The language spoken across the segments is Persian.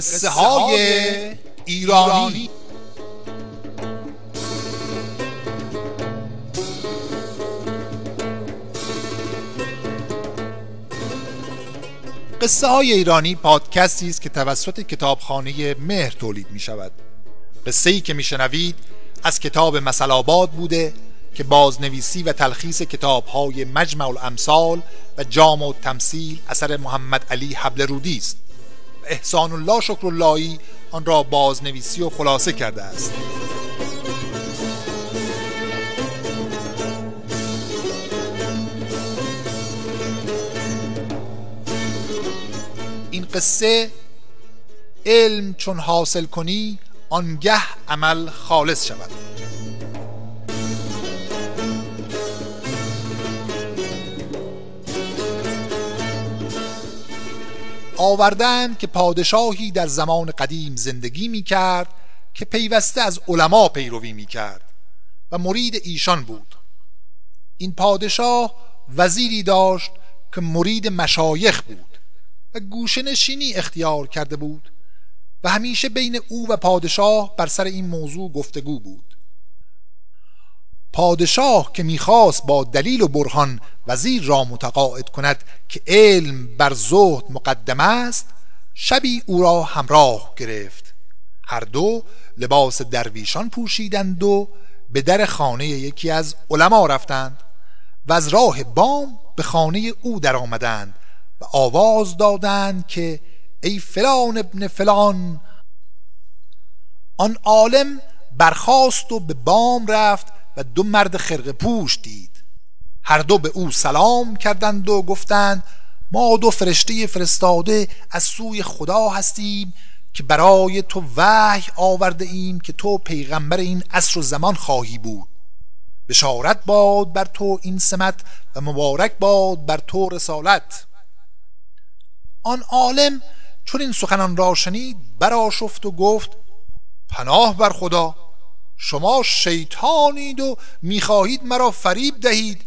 قصه های ایرانی. قصه های ایرانی پادکستی است که توسط کتابخانه مهر تولید می شود قصه ای که می شنوید از کتاب مثل آباد بوده که بازنویسی و تلخیص کتاب های مجمع الامثال و جامع و تمثیل اثر محمد علی حبل رودی است. احسان الله شکر اللهی آن را بازنویسی و خلاصه کرده است. این قصه علم چون حاصل کنی آنگه عمل خالص شود. آوردند که پادشاهی در زمان قدیم زندگی می کرد که پیوسته از علما پیروی می کرد و مرید ایشان بود. این پادشاه وزیری داشت که مرید مشایخ بود و گوشه نشینی اختیار کرده بود و همیشه بین او و پادشاه بر سر این موضوع گفتگو بود. پادشاه که می‌خواست با دلیل و برهان وزیر را متقاعد کند که علم بر زهد مقدم است شبی او را همراه گرفت. هر دو لباس درویشان پوشیدند و به در خانه یکی از علما رفتند و از راه بام به خانه او در آمدند و آواز دادند که ای فلان ابن فلان آن عالم برخاست و به بام رفت و دو مرد خرق پوش دید. هر دو به او سلام کردند و گفتند ما دو فرشته فرستاده از سوی خدا هستیم که برای تو وحی آورده ایم که تو پیغمبر این عصر و زمان خواهی بود. بشارت باد بر تو این سمت و مبارک باد بر تو رسالت. آن عالم چون این سخنان را شنید براشفت و گفت پناه بر خدا. شما شیطانید و می‌خواهید مرا فریب دهید.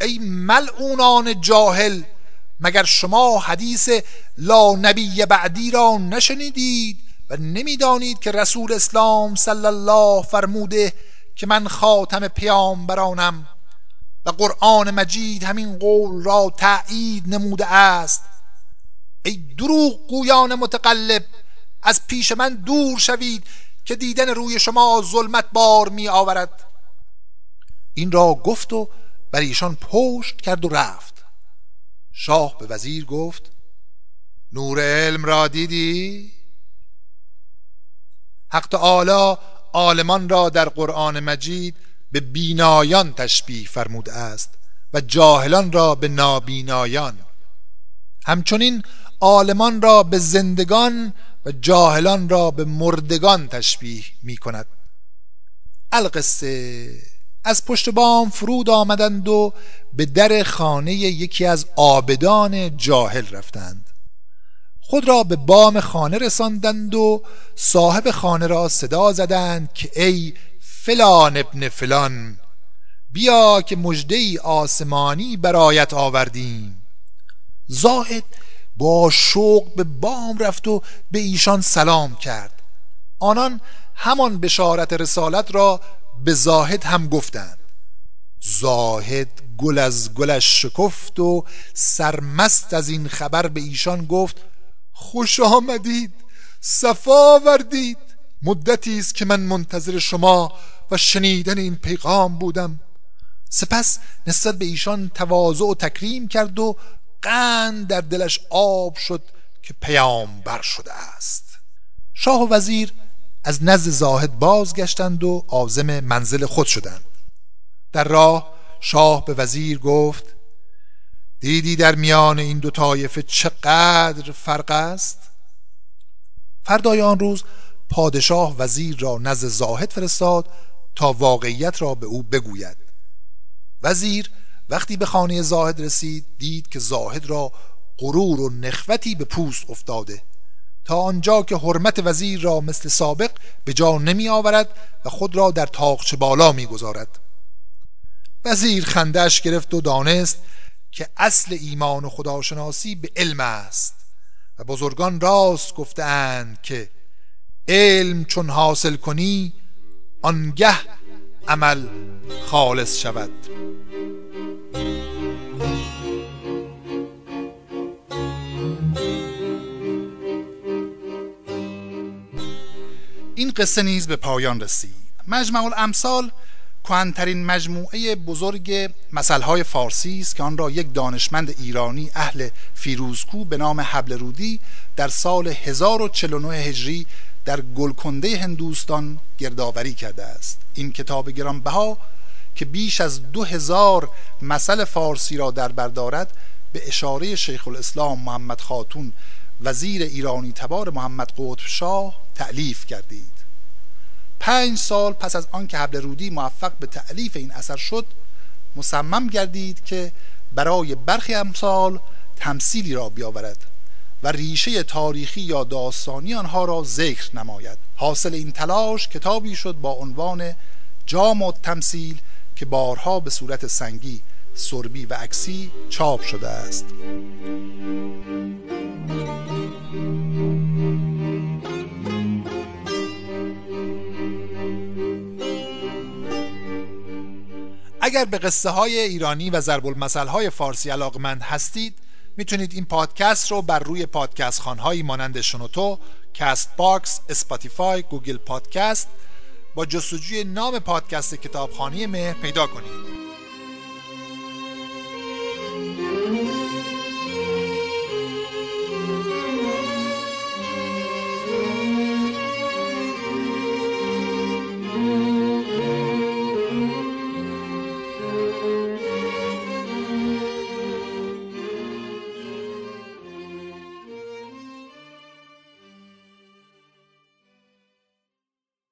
ای ملعونان جاهل مگر شما حدیث لا نبی بعدی را نشنیدید و نمی‌دانید که رسول اسلام صلی الله فرموده که من خاتم پیامبرانم و قرآن مجید همین قول را تأیید نموده است؟ ای دروغ گویان متقلب از پیش من دور شوید که دیدن روی شما ظلمت بار می آورد. این را گفت و بر ایشان پشت کرد و رفت. شاه به وزیر گفت نور علم را دیدی؟ حق تعالی عالمان را در قرآن مجید به بینایان تشبیه فرموده است و جاهلان را به نابینایان. همچنین عالمان را به زندگان و جاهلان را به مردگان تشبیه می کند القصه از پشت بام فرود آمدند و به در خانه یکی از آبدان جاهل رفتند. خود را به بام خانه رساندند و صاحب خانه را صدا زدند که ای فلان ابن فلان بیا که مجده آسمانی برایت آوردیم. زاهد با شوق به بام رفت و به ایشان سلام کرد. آنان همان بشارت رسالت را به زاهد هم گفتند. زاهد گل از گلش شکفت و سرمست از این خبر به ایشان گفت خوش آمدید صفا آوردید. مدتی است که من منتظر شما و شنیدن این پیغام بودم. سپس نسبت به ایشان تواضع و تکریم کرد و قند در دلش آب شد که پیامبر شده است. شاه و وزیر از نزد زاهد بازگشتند و عازم منزل خود شدند. در راه شاه به وزیر گفت دیدی در میان این دو طایفه چقدر فرق است؟ فردای آن روز پادشاه وزیر را نزد زاهد فرستاد تا واقعیت را به او بگوید. وزیر وقتی به خانه زاهد رسید دید که زاهد را غرور و نخوتی به پوست افتاده. تا آنجا که حرمت وزیر را مثل سابق به جا نمی آورد و خود را در تاقچه بالا می گذارد وزیر خندش گرفت و دانست که اصل ایمان و خداشناسی به علم است و بزرگان راست گفتند که علم چون حاصل کنی آنگه عمل خالص شود. این قصه نیز به پایان رسید. مجمع الامثال کهنترین مجموعه بزرگ مسائل فارسی است که آن را یک دانشمند ایرانی اهل فیروزکو به نام حبل رودی در سال 1049 هجری در گلکنده هندوستان گردآوری کرده است. این کتاب گرانبها که بیش از دو هزار مسئله فارسی را در بردارد به اشاره شیخ الاسلام محمد خاتون وزیر ایرانی تبار محمد قطب شاه تعلیف کردید. پنج سال پس از آنکه حبل رودی موفق به تعلیف این اثر شد مصمم گردید که برای برخی امثال تمثیلی را بیاورد و ریشه تاریخی یا داستانی آنها را ذکر نماید. حاصل این تلاش کتابی شد با عنوان جام و تمثیل که بارها به صورت سنگی سربی و عکسی چاپ شده است. اگر به قصه های ایرانی و ضرب المثل های فارسی علاقمند هستید می‌تونید این پادکست رو بر روی پادکست‌خوان‌هایی مانند شنوتو، CastBox، Spotify، Google Podcast با جستجوی نام پادکست کتابخانه مهر پیدا کنید.